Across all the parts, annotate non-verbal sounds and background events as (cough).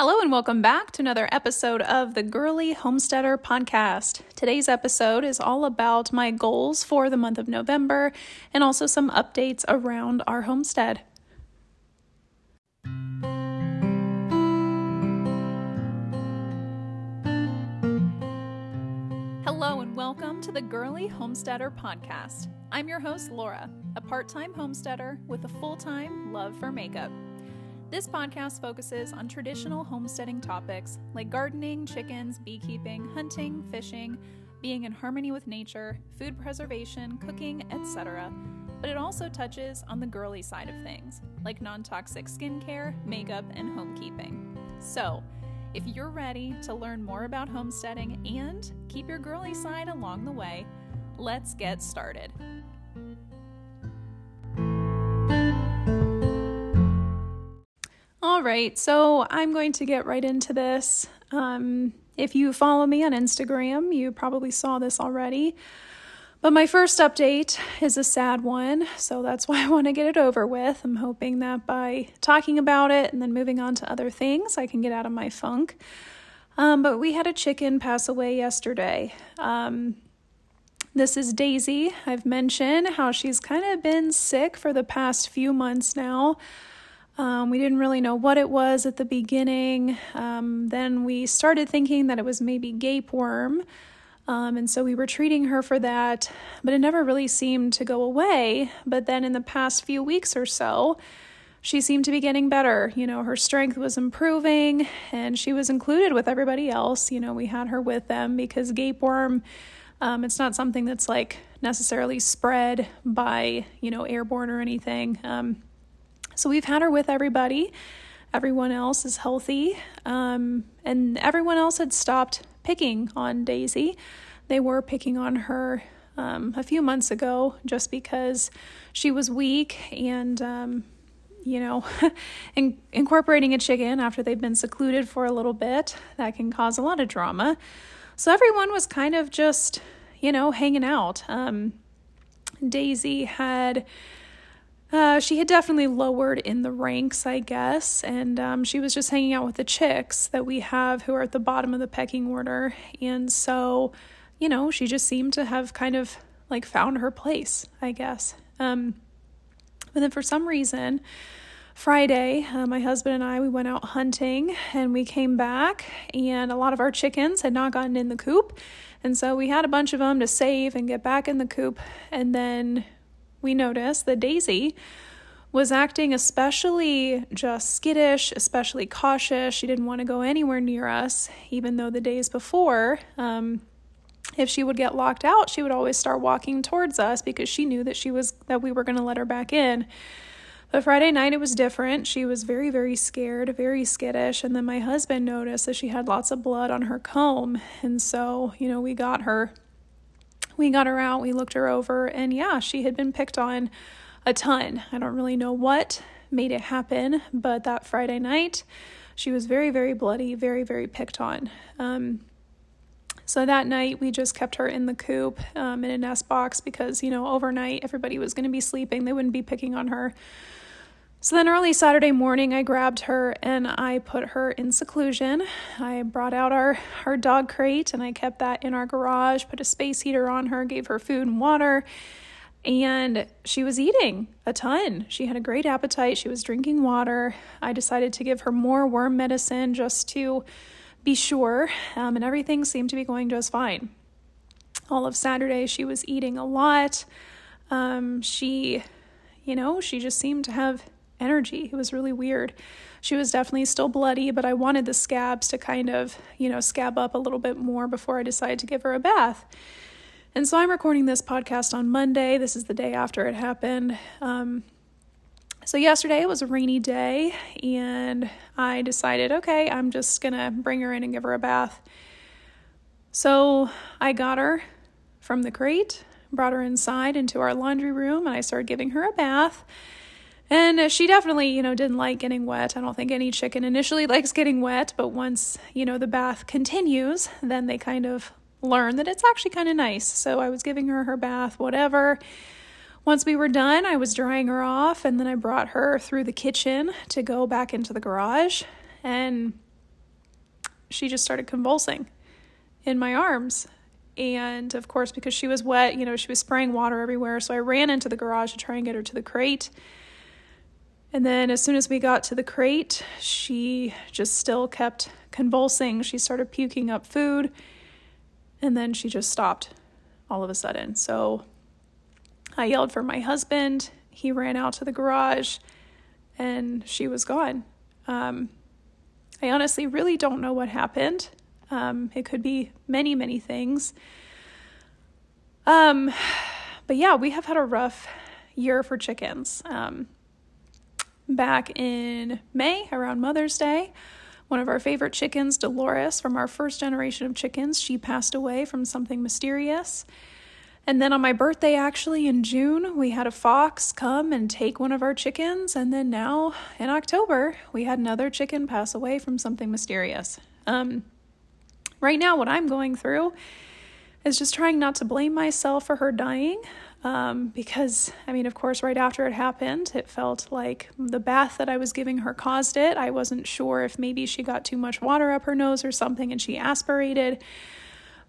Hello, and welcome back to another episode of the Girly Homesteader podcast. Today's episode is all about my goals for the month of November and also some updates around our homestead. Hello, and welcome to the Girly Homesteader podcast. I'm your host, Laura, a part time homesteader with a full time love for makeup. This podcast focuses on traditional homesteading topics like gardening, chickens, beekeeping, hunting, fishing, being in harmony with nature, food preservation, cooking, etc. But it also touches on the girly side of things, like non toxic skincare, makeup, and homekeeping. So, if you're ready to learn more about homesteading and keep your girly side along the way, let's get started. All right, so I'm going to get right into this. Um, if you follow me on Instagram, you probably saw this already. But my first update is a sad one, so that's (laughs) why I want to get it over with. I'm hoping that by talking about it and then moving on to other things, I can get out of my funk. Um, but we had a chicken pass away yesterday. Um, this is Daisy. I've mentioned how she's kind of been sick for the past few months now. Um, we didn't really know what it was at the beginning. Um, then we started thinking that it was maybe gape worm. Um, and so we were treating her for that, but it never really seemed to go away. But then in the past few weeks or so, she seemed to be getting better. You know, her strength was improving and she was included with everybody else. You know, we had her with them because gape worm, um, it's not something that's like necessarily spread by, you know, airborne or anything. So we've had her with everybody. Everyone else is healthy. Um, and everyone else had stopped picking on Daisy. They were picking on her um, a few months ago just because she was weak and, um, you know, (laughs) in- incorporating a chicken after they've been secluded for a little bit, that can cause a lot of drama. So everyone was kind of just, you know, hanging out. Um, Daisy had uh, she had definitely lowered in the ranks, I guess, and um, she was just hanging out with the chicks that we have who are at the bottom of the pecking order. And so, you know, she just seemed to have kind of like found her place, I guess. Um, but then for some reason, Friday, uh, my husband and I we went out hunting and we came back and a lot of our chickens had not gotten in the coop. And so we had a bunch of them to save and get back in the coop and then we noticed that Daisy was acting especially just skittish, especially cautious. She didn't want to go anywhere near us, even though the days before, um, if she would get locked out, she would always start walking towards us because she knew that she was that we were going to let her back in. But Friday night it was different. She was very, very scared, very skittish. And then my husband noticed that she had lots of blood on her comb. And so, you know, we got her we got her out, we looked her over, and yeah, she had been picked on a ton. I don't really know what made it happen, but that Friday night, she was very, very bloody, very, very picked on. Um, so that night, we just kept her in the coop um, in a nest box because, you know, overnight everybody was going to be sleeping. They wouldn't be picking on her. So then early Saturday morning, I grabbed her and I put her in seclusion. I brought out our, our dog crate and I kept that in our garage, put a space heater on her, gave her food and water, and she was eating a ton. She had a great appetite. She was drinking water. I decided to give her more worm medicine just to be sure, um, and everything seemed to be going just fine. All of Saturday, she was eating a lot. Um, she, you know, she just seemed to have energy. It was really weird. She was definitely still bloody, but I wanted the scabs to kind of, you know, scab up a little bit more before I decided to give her a bath. And so I'm recording this podcast on Monday. This is the day after it happened. Um, so yesterday it was a rainy day, and I decided, okay, I'm just gonna bring her in and give her a bath. So I got her from the crate, brought her inside into our laundry room, and I started giving her a bath. And she definitely, you know, didn't like getting wet. I don't think any chicken initially (laughs) likes getting wet, but once, you know, the bath continues, then they kind of learn that it's actually kind of nice. So I was giving her her bath, whatever. Once we were done, I was drying her off, and then I brought her through the kitchen to go back into the garage. And she just started convulsing in my arms. And of course, because she was wet, you know, she was spraying water everywhere. So I ran into the garage to try and get her to the crate. And then as soon as we got to the crate, she just still kept convulsing. She started puking up food. And then she just stopped all of a sudden. So I yelled for my husband. He ran out to the garage and she was gone. Um, I honestly really don't know what happened. Um, it could be many, many things. Um, (sighs) but yeah, we have had a rough year for chickens. Um, back in May, around Mother's Day, one of our favorite chickens, Dolores, from our first generation of chickens, she passed away from something mysterious. And then on my birthday, actually in June, we had a fox come and take one of our chickens. And then now in October, we had another chicken pass away from something mysterious. Um, right now, what I'm going through is just trying not to blame myself for her dying. Um, because, I mean, of course, right after it happened, it felt like the bath that I was giving her caused it. I wasn't sure if maybe she got too much water up her nose or something and she aspirated.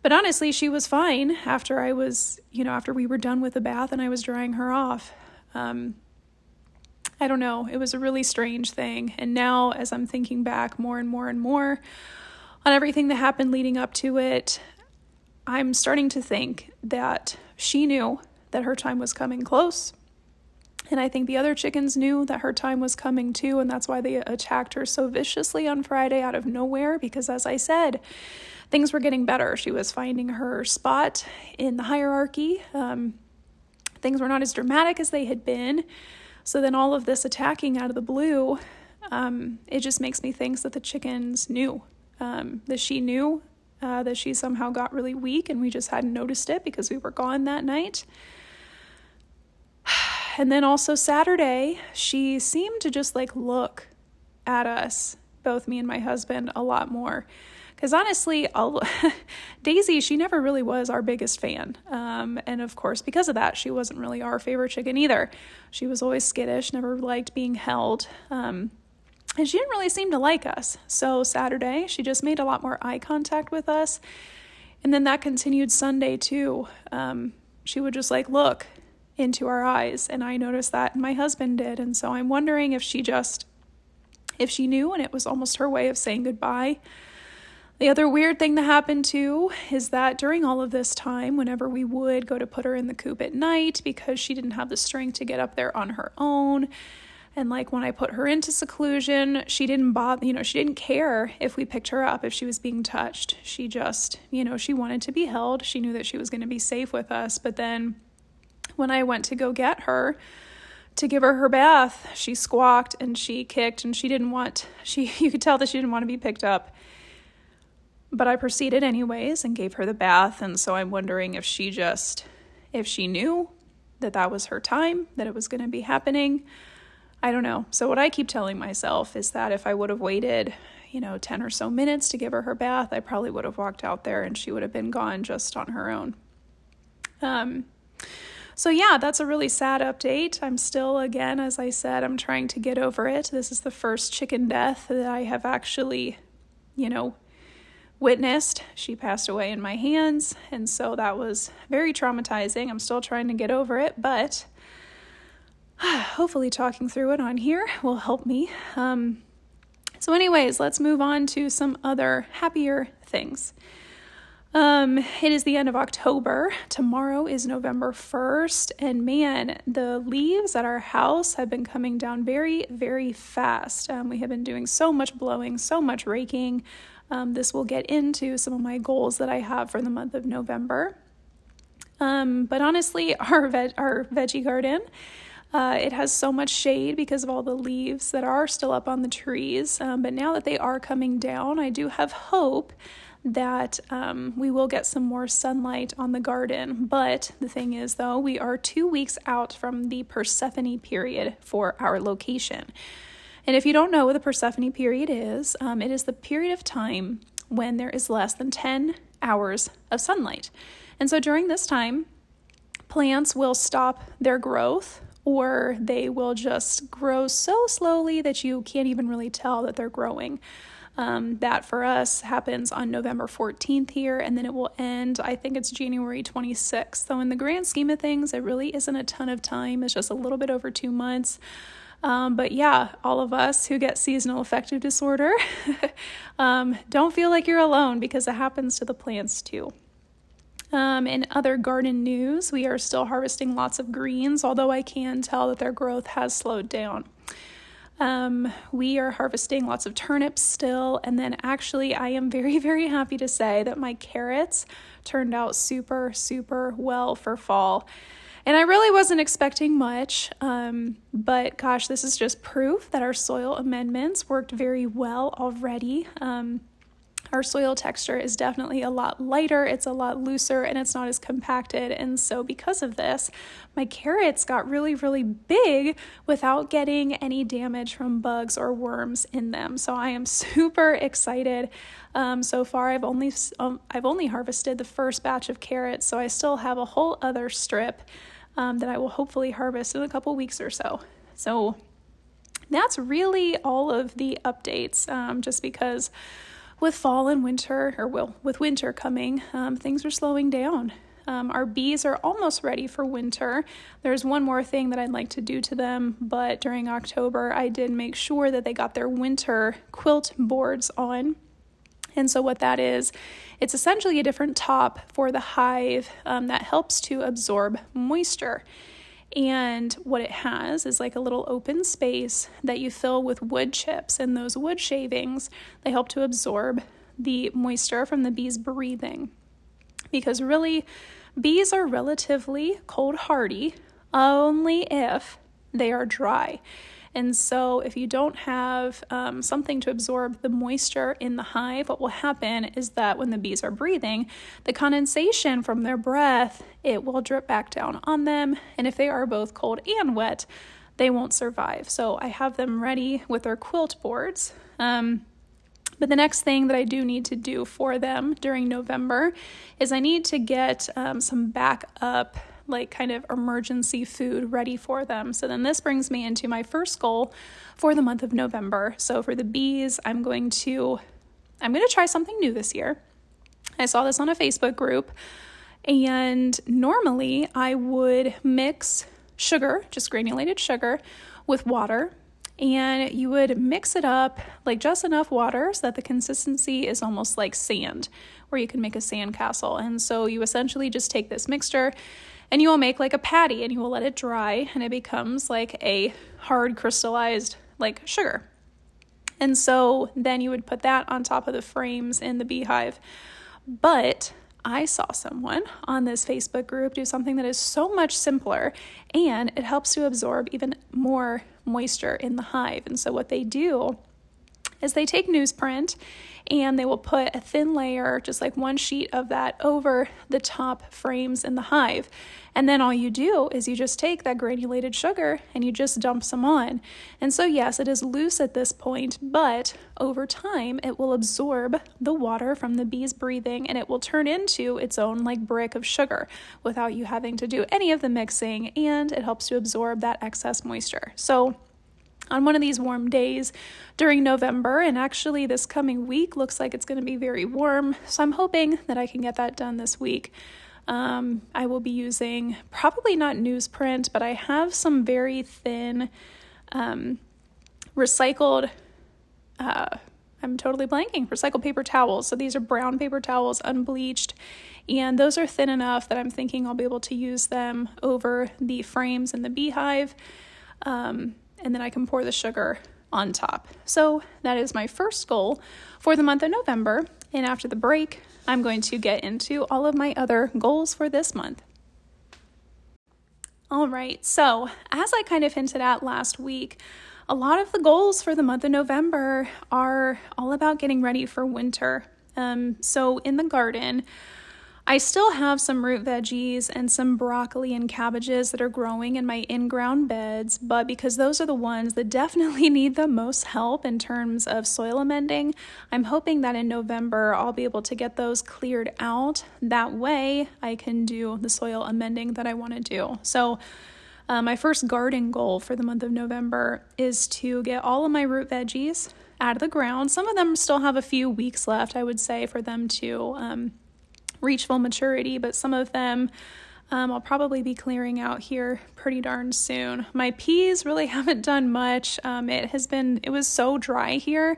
But honestly, she was fine after I was, you know, after we were done with the bath and I was drying her off. Um, I don't know. It was a really strange thing. And now, as I'm thinking back more and more and more on everything that happened leading up to it, I'm starting to think that she knew that her time was coming close. And I think the other chickens knew that her time was coming too. And that's why they attacked her so viciously on Friday out of nowhere. Because, as I said, things were getting better. She was finding her spot in the hierarchy. Um, things were not as dramatic as they had been. So then all of this attacking out of the blue, um, it just makes me think that the chickens knew um, that she knew uh, that she somehow got really weak and we just hadn't noticed it because we were gone that night. (sighs) And then also Saturday, she seemed to just like look at us, both me and my husband, a lot more. Because honestly, (laughs) Daisy, she never really was our biggest fan. Um, and of course, because of that, she wasn't really our favorite chicken either. She was always skittish, never liked being held. Um, and she didn't really seem to like us. So Saturday, she just made a lot more eye contact with us. And then that continued Sunday too. Um, she would just like look into our eyes. And I noticed that, and my husband did. And so I'm wondering if she just, if she knew and it was almost her way of saying goodbye the other weird thing that happened too is that during all of this time, whenever we would go to put her in the coop at night because she didn't have the strength to get up there on her own, and like when I put her into seclusion, she didn't bother, you know, she didn't care if we picked her up, if she was being touched. She just, you know, she wanted to be held. She knew that she was going to be safe with us. But then when I went to go get her, to give her her bath, she squawked and she kicked and she didn't want she (laughs) you could tell that she didn't want to be picked up. But I proceeded anyways and gave her the bath. And so I'm wondering if she just, if she knew that that was her time, that it was going to be happening. I don't know. So what I keep telling myself is that if I would have waited, you know, 10 or so minutes to give her her bath, I probably would have walked out there and she would have been gone just on her own. Um, so, yeah, that's a really sad update. I'm still, again, as I said, I'm trying to get over it. This is the first chicken death that I have actually, you know, witnessed. She passed away in my hands, and so that was very traumatizing. I'm still trying to get over it, but (sighs) hopefully, talking through it on here will help me. Um, so, anyways, let's move on to some other happier things. Um, it is the end of October. Tomorrow is November 1st, and man, the leaves at our house have been coming down very, very fast. Um, we have been doing so much blowing, so much raking. Um, this will get into some of my goals that I have for the month of November. Um, but honestly, (laughs) our veg- our veggie garden, uh, it has so much shade because of all the leaves that are still up on the trees. Um, but now that they are coming down, I do have hope that um, we will get some more sunlight on the garden. But the thing is, though, we are two weeks out from the Persephone period for our location. And if you don't know what the Persephone period is, um, it is the period of time when there is less than 10 hours of sunlight. And so during this time, plants will stop their growth or they will just grow so slowly that you can't even really tell that they're growing. Um, that for us happens on November 14th here, and then it will end, I think it's January 26th. So, in the grand scheme of things, it really isn't a ton of time, it's just a little bit over two months. Um, but yeah, all of us who get seasonal affective disorder, (laughs) um, don't feel like you're alone because it happens to the plants too. Um, in other garden news, we are still harvesting lots of greens, although I can tell that their growth has slowed down. Um, we are harvesting lots of turnips still, and then actually, I am very, (laughs) very happy to say that my carrots turned out super, super well for fall. And I really wasn't expecting much, um, but gosh, this is just proof that our soil amendments worked very well already. Um, our soil texture is definitely a lot lighter, it's a lot looser, and it's not as compacted. And so, because of this, my carrots got really, really big without getting any damage from bugs or worms in them. So, I am (laughs) super excited. Um, so far, I've only um, I've only harvested the first batch of carrots, so I still have a whole other strip um, that I will hopefully harvest in a couple weeks or so. So, that's really all of the updates, um, just because with fall and winter, or well, with winter coming, um, things are slowing down. Um, our bees are almost ready for winter. There's one more thing that I'd like to do to them, but during October, I did make sure that they got their winter quilt boards on. And so, what that is, it's essentially a different top for the hive um, that helps to absorb moisture. And what it has is like a little open space that you fill with wood chips, and those wood shavings they help to absorb the moisture from the bees' breathing. Because really, bees are relatively cold hardy only if they are dry. And so, if you don't have um, something to absorb the moisture in the hive, what will happen is that when the bees are breathing, the condensation from their breath it will drip back down on them. And if they are both cold and wet, they won't survive. So I have them ready with their quilt boards. Um, but the next thing that I do need to do for them during November is I need to get um, some backup like kind of emergency food ready for them. So then this brings me into my first goal for the month of November. So for the bees, I'm going to I'm going to try something new this year. I saw this on a Facebook group and normally I would mix sugar, just granulated sugar with water and you would mix it up like just enough water so that the consistency is almost like sand, where you can make a sand castle. And so you essentially just take this mixture and you will make like a patty and you will let it dry and it becomes like a hard crystallized like sugar. And so then you would put that on top of the frames in the beehive. But I saw someone on this Facebook group do something that is so much simpler and it helps to absorb even more moisture in the hive. And so, what they do is they take newsprint and they will put a thin layer, just like one sheet of that, over the top frames in the hive. And then all you do is you just take that granulated sugar and you just dump some on. And so, yes, it is loose at this point, but over time it will absorb the water from the bees breathing and it will turn into its own like brick of sugar without you having to do any of the mixing and it helps to absorb that excess moisture. So, on one of these warm days during November. And actually, this coming week looks like it's going to be very warm. So I'm hoping that I can get that done this week. Um, I will be using probably not newsprint, but I have some very thin um, recycled. Uh, I'm totally blanking. Recycled paper towels. So these are brown paper towels, unbleached, and those are thin enough that I'm thinking I'll be able to use them over the frames in the beehive. Um, and then I can pour the sugar on top. So that is my first goal for the month of November. And after the break, I'm going to get into all of my other goals for this month. All right, so as I kind of hinted at last week, a lot of the goals for the month of November are all about getting ready for winter. Um, so in the garden, I still have some root veggies and some broccoli and cabbages that are growing in my in ground beds, but because those are the ones that (laughs) definitely need the most help in terms of soil amending, I'm hoping that in November I'll be able to get those cleared out. That way I can do the soil amending that I want to do. So, uh, my first garden goal for the month of November is to get all of my root veggies out of the ground. Some of them still have a few weeks left, I would say, for them to um, reach full maturity, but some of them um, I'll probably be clearing out here pretty darn soon. My peas really (laughs) haven't done much. Um, it has been, it was so dry here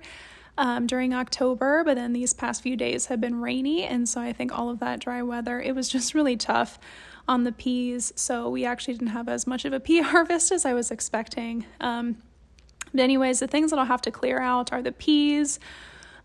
um, during October, but then these past few days have been rainy. And so I think all of that dry weather, it was just really tough on the peas. So we actually didn't have as much of a pea (laughs) harvest as I was expecting. Um, but, anyways, the things that I'll have to clear out are the peas.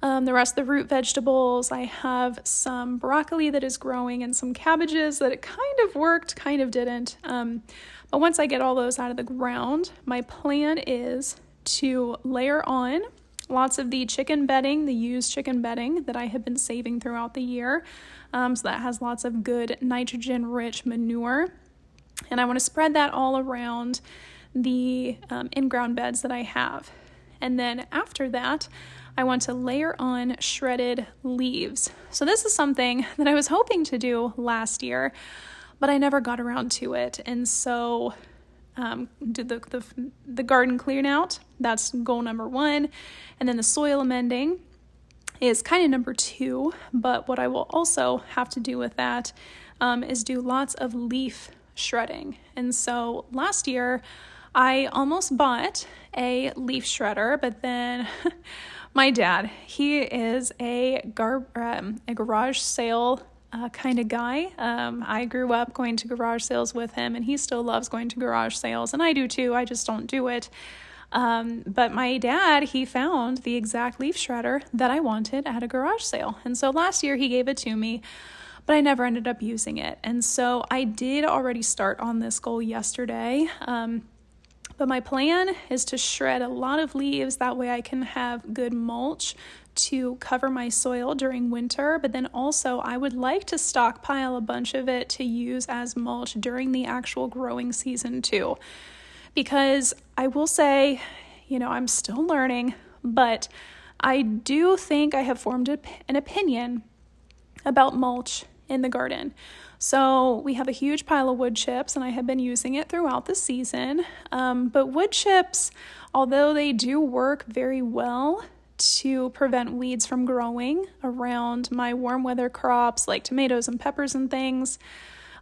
Um, the rest of the root vegetables, I have some broccoli that is growing and some cabbages that it kind of worked, kind of didn't. Um, but once I get all those out of the ground, my plan is to layer on lots of the chicken bedding, the used chicken bedding that I have been saving throughout the year. Um, so that has lots of good nitrogen rich manure. And I want to spread that all around the um, in ground beds that I have. And then after that, I want to layer on shredded leaves. So, this is something (laughs) that I was hoping to do last year, but I never got around to it. And so, um, did the, the, the garden clean out. That's goal number one. And then the soil amending is kind of number two. But what I will also have to do with that um, is do lots of leaf shredding. And so last year, I almost bought a leaf shredder, but then (laughs) my dad, he is a gar- um, a garage sale uh, kind of guy. Um, I grew up going to garage sales with him, and he still loves going to garage sales, and I do too. I just don't do it. Um, but my dad, he found the exact leaf shredder that I wanted at a garage sale. And so last year he gave it to me, but I never ended up using it. And so I did already start on this goal yesterday. Um, but my plan is to shred a lot of leaves. That way I can have good mulch to cover my soil during winter. But then also, I would like to stockpile a bunch of it to use as mulch during the actual growing season, too. Because I will say, you know, I'm still learning, but I do think I have formed an opinion about mulch in the garden. So we have a huge pile of wood chips, and I have been using it throughout the season. Um, but wood chips, although they do work very well to prevent weeds from growing around my warm weather crops like tomatoes and peppers and things,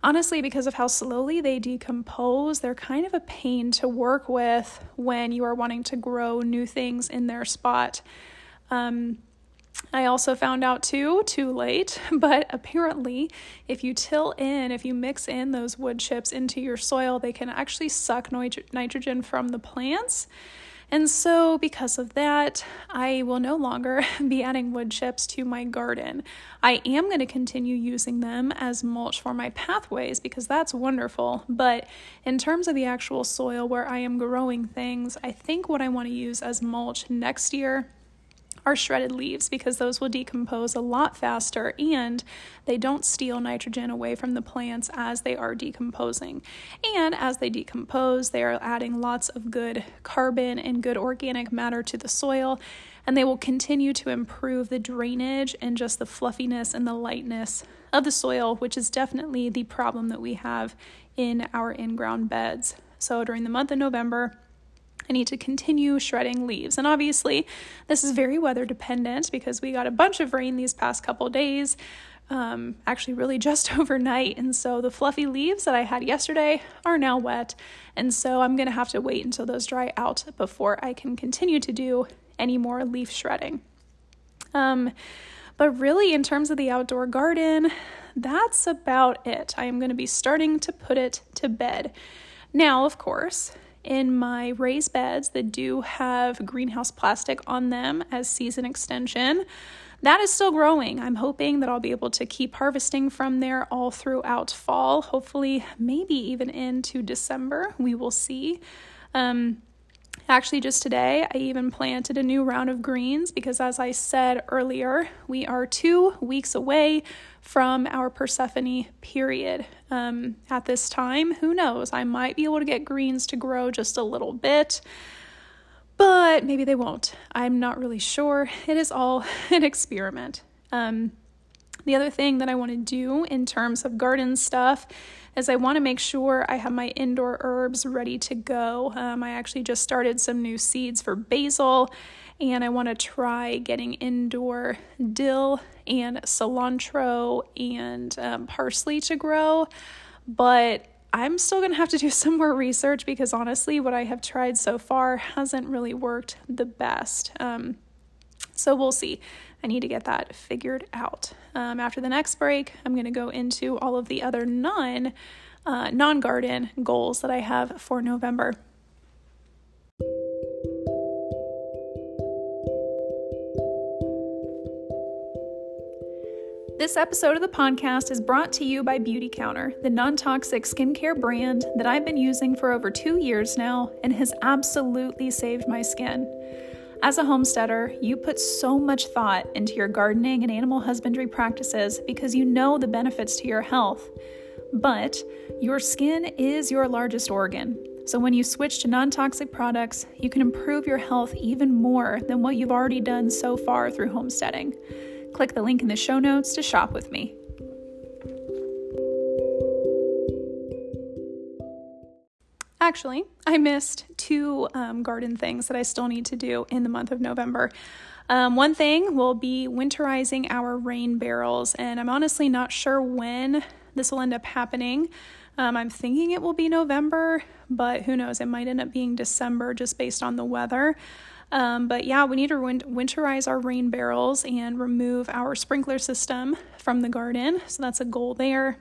honestly, because of how slowly they decompose, they're kind of a pain to work with when you are wanting to grow new things in their spot. Um, I also found out too, too late, (laughs) but apparently, if you till in, if you mix in those wood chips into your soil, they can actually suck nit- nitrogen from the plants. And so, because of that, I will no longer (laughs) be adding wood chips to my garden. I am going to continue using them as mulch for my pathways because that's wonderful. But in terms of the actual soil where I am growing things, I think what I want to use as mulch next year are shredded leaves because those will decompose a lot faster and they don't steal nitrogen away from the plants as they are decomposing. And as they decompose, they are adding lots of good carbon and good organic matter to the soil and they will continue to improve the drainage and just the fluffiness and the lightness of the soil, which is definitely the problem that we have in our in ground beds. So during the month of November, I need to continue shredding leaves. And obviously, this is very weather dependent because we got a bunch of rain these past couple days, um, actually, really just (laughs) overnight. And so the fluffy leaves that I had yesterday are now wet. And so I'm going to have to wait until those dry out before I can continue to do any more leaf shredding. Um, but really, in terms of the outdoor garden, that's about it. I am going to be starting to put it to bed. Now, of course, in my raised beds that do have greenhouse plastic on them as season extension. That is still growing. I'm hoping that I'll be able to keep harvesting from there all throughout fall, hopefully, maybe even into December. We will see. Um, Actually, just today, I even planted a new round of greens because, as I said earlier, we are two weeks away from our Persephone period. Um, at this time, who knows? I might be able to get greens to grow just a little bit, but maybe they won't. I'm not really sure. It is all (laughs) an experiment. Um, the other thing that I want to do in terms of garden stuff is I want to make sure I have my indoor herbs ready to go. Um, I actually just started some new seeds for basil and I want to try getting indoor dill and cilantro and um, parsley to grow. But I'm still going to have to do (laughs) some more research because honestly, what I have tried so far hasn't really worked the best. Um, so we'll see. I need to get that figured out. Um, after the next break, I'm going to go into all of the other non uh, non garden goals that I have for November. This episode of the podcast is brought to you by Beautycounter, the non toxic skincare brand that I've been using for over two years now and has absolutely saved my skin. As a homesteader, you put so much thought into your gardening and animal husbandry practices because you know the benefits to your health. But your skin is your largest organ. So when you switch to non toxic products, you can improve your health even more than what you've already done so far through homesteading. Click the link in the show notes to shop with me. Actually, I missed two um, garden things that I still need to do in the month of November. Um, one thing will be winterizing our rain barrels, and I'm honestly not sure when this will end up happening. Um, I'm thinking it will be November, but who knows? It might end up being December just based on the weather. Um, but yeah, we need to win- winterize our rain barrels and remove our sprinkler system from the garden. So that's a goal there.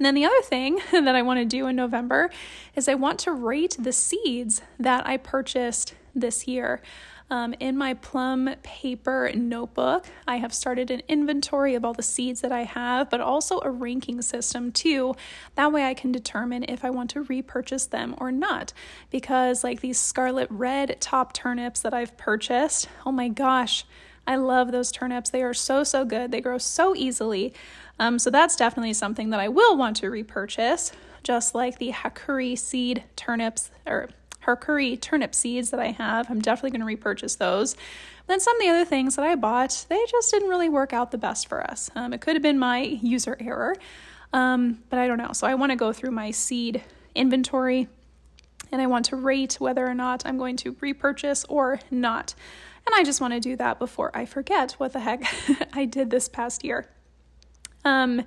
And then the other thing (laughs) that I want to do in November is I want to rate the seeds that I purchased this year. Um, in my plum paper notebook, I have started an inventory of all the seeds that I have, but also a ranking system too. That way I can determine if I want to repurchase them or not. Because, like these scarlet red top turnips that I've purchased, oh my gosh, I love those turnips. They are so, so good. They grow so easily. Um, so that's definitely something that I will want to repurchase, just like the Hakurei seed turnips or Hakurei turnip seeds that I have. I'm definitely going to repurchase those. then some of the other things that I bought, they just didn't really work out the best for us. Um, it could have been my user error, um, but I don't know. So I want to go through my seed inventory and I want to rate whether or not I'm going to repurchase or not. And I just want to do that before I forget what the heck (laughs) I did this past year. Um,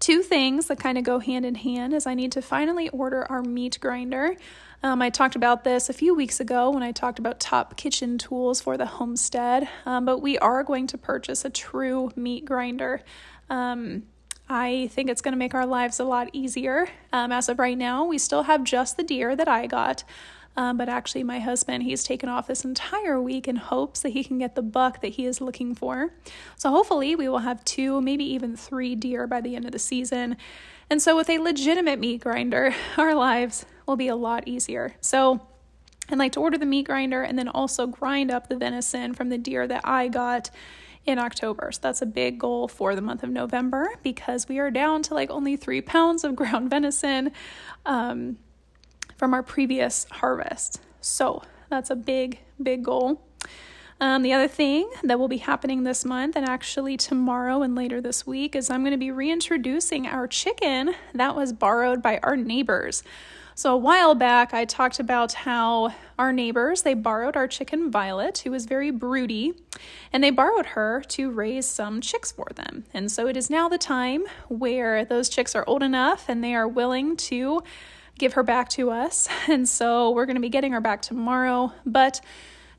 two things that kind of go hand in hand is I need to finally order our meat grinder. Um, I talked about this a few weeks ago when I talked about top kitchen tools for the homestead, um, but we are going to purchase a true meat grinder. Um, I think it's going to make our lives a lot easier. Um, as of right now, we still have just the deer that I got. Um, but actually, my husband, he's taken off this entire week in hopes that he can get the buck that he is looking for. So hopefully, we will have two, maybe even three deer by the end of the season. And so, with a legitimate meat grinder, (laughs) our lives will be a lot easier. So, I'd like to order the meat grinder and then also grind up the venison from the deer that I got in October. So that's a big goal for the month of November because we are down to like only three pounds of (laughs) ground venison um, from our previous harvest. So that's a big, big goal. Um, the other thing that will be happening this month and actually tomorrow and later this week is I'm going to be reintroducing our chicken that was borrowed by our neighbors. So a while back I talked about how our neighbors they borrowed our chicken Violet who was very broody and they borrowed her to raise some chicks for them. And so it is now the time where those chicks are old enough and they are willing to give her back to us. (laughs) And so we're going to be getting her back tomorrow, but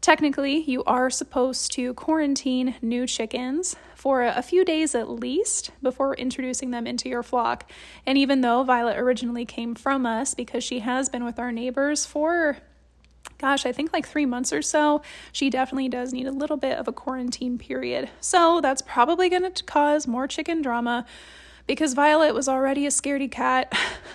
Technically, you are supposed to quarantine new chickens for a few days at least before introducing them into your flock. And even though Violet originally came from us because she has been with our neighbors for gosh, I think like three months or so, she definitely does need a little bit of a quarantine period. So that's probably going to cause more chicken drama because Violet was already a scaredy cat.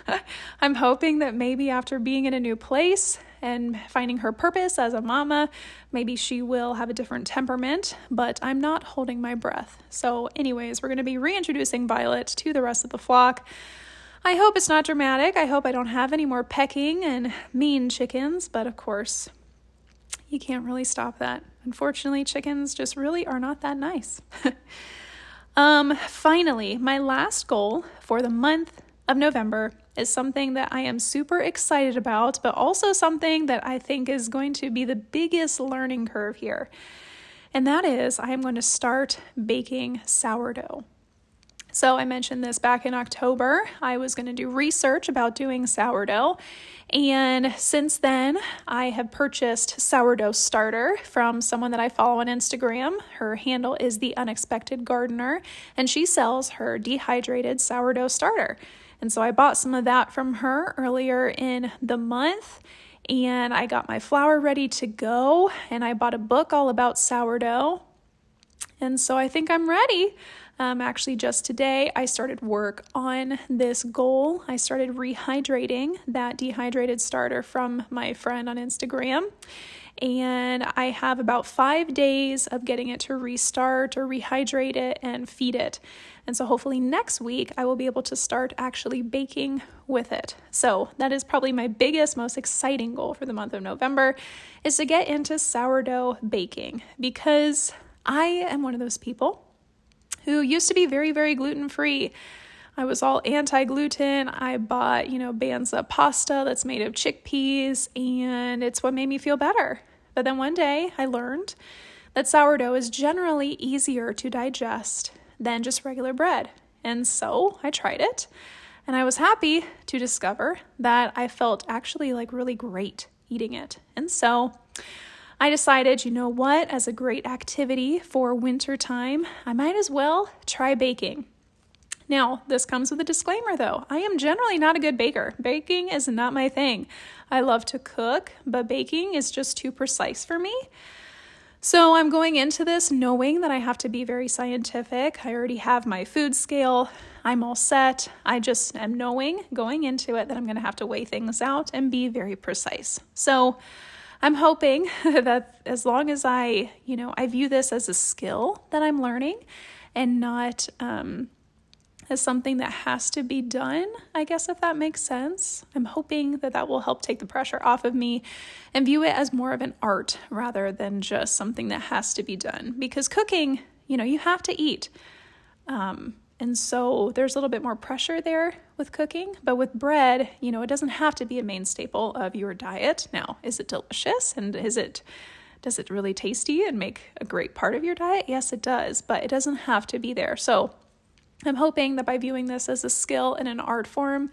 (laughs) I'm hoping that maybe after being in a new place and finding her purpose as a mama, maybe she will have a different temperament, but I'm not holding my breath. So, anyways, we're going to be reintroducing Violet to the rest of the flock. I hope it's not dramatic. I hope I don't have any more pecking and mean chickens, but of course, you can't really stop that. Unfortunately, chickens just really are not that nice. (laughs) um, finally, my last goal for the month of November is something that I am super excited about, but also something that I think is going to be the biggest learning curve here. And that is, I am going to start baking sourdough. So, I mentioned this back in October. I was going to do research about doing sourdough. And since then, I have purchased sourdough starter from someone that I follow on Instagram. Her handle is The Unexpected Gardener, and she sells her dehydrated sourdough starter. And so I bought some of that from her earlier in the month and I got my flour ready to go and I bought a book all about sourdough. And so I think I'm ready. Um, actually, just today, I started work on this goal. I started rehydrating that dehydrated starter from my friend on Instagram. And I have about five days of getting it to restart or rehydrate it and feed it. And so, hopefully, next week I will be able to start actually baking with it. So, that is probably my biggest, most exciting goal for the month of November is to get into sourdough baking because I am one of those people who used to be very, very gluten free. I was all anti gluten. I bought, you know, Banza pasta that's made of chickpeas, and it's what made me feel better. But then one day I learned that sourdough is generally easier to digest than just regular bread. And so I tried it, and I was happy to discover that I felt actually like really great eating it. And so I decided, you know what, as a great activity for winter time, I might as well try baking. Now, this comes with a disclaimer though. I am generally not a good baker. Baking is not my thing. I love to cook, but baking is just too precise for me. So I'm going into this knowing that I have to be very scientific. I already have my food scale. I'm all set. I just am knowing going into it that I'm going to have to weigh things out and be very precise. So I'm hoping (laughs) that as long as I, you know, I view this as a skill that I'm learning and not um, as something that has to be done, I guess, if that makes sense. I'm hoping that that will help take the pressure off of me and view it as more of an art rather than just something that has to be done. Because cooking, you know, you have to eat. Um, and so there's a little bit more pressure there with cooking. But with bread, you know, it doesn't have to be a main staple of your diet. Now, is it delicious and is it does it really tasty and make a great part of your diet? Yes, it does, but it doesn't have to be there. So I'm hoping that by viewing this as a skill and an art form,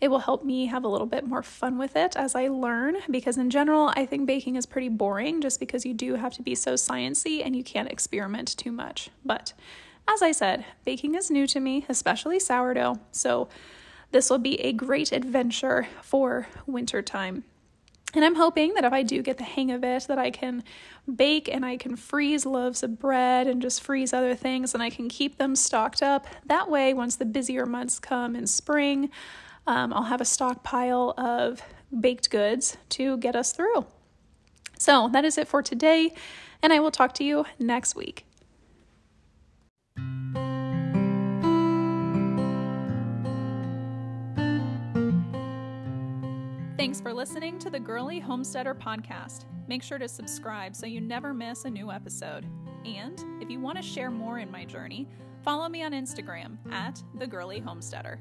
it will help me have a little bit more fun with it as I learn because in general I think baking is pretty boring just because you do have to be so sciency and you can't experiment too much. But as I said, baking is new to me, especially sourdough, so this will be a great adventure for wintertime. And I'm hoping that if I do get the hang of it, that I can bake and I can freeze loaves of bread and just freeze other things and I can keep them stocked up. That way, once the busier months come in spring, um, I'll have a stockpile of baked goods to get us through. So that is it for today, and I will talk to you next week. Thanks for listening to the Girly Homesteader podcast. Make sure to subscribe so you never miss a new episode. And if you want to share more in my journey, follow me on Instagram at the Girly Homesteader.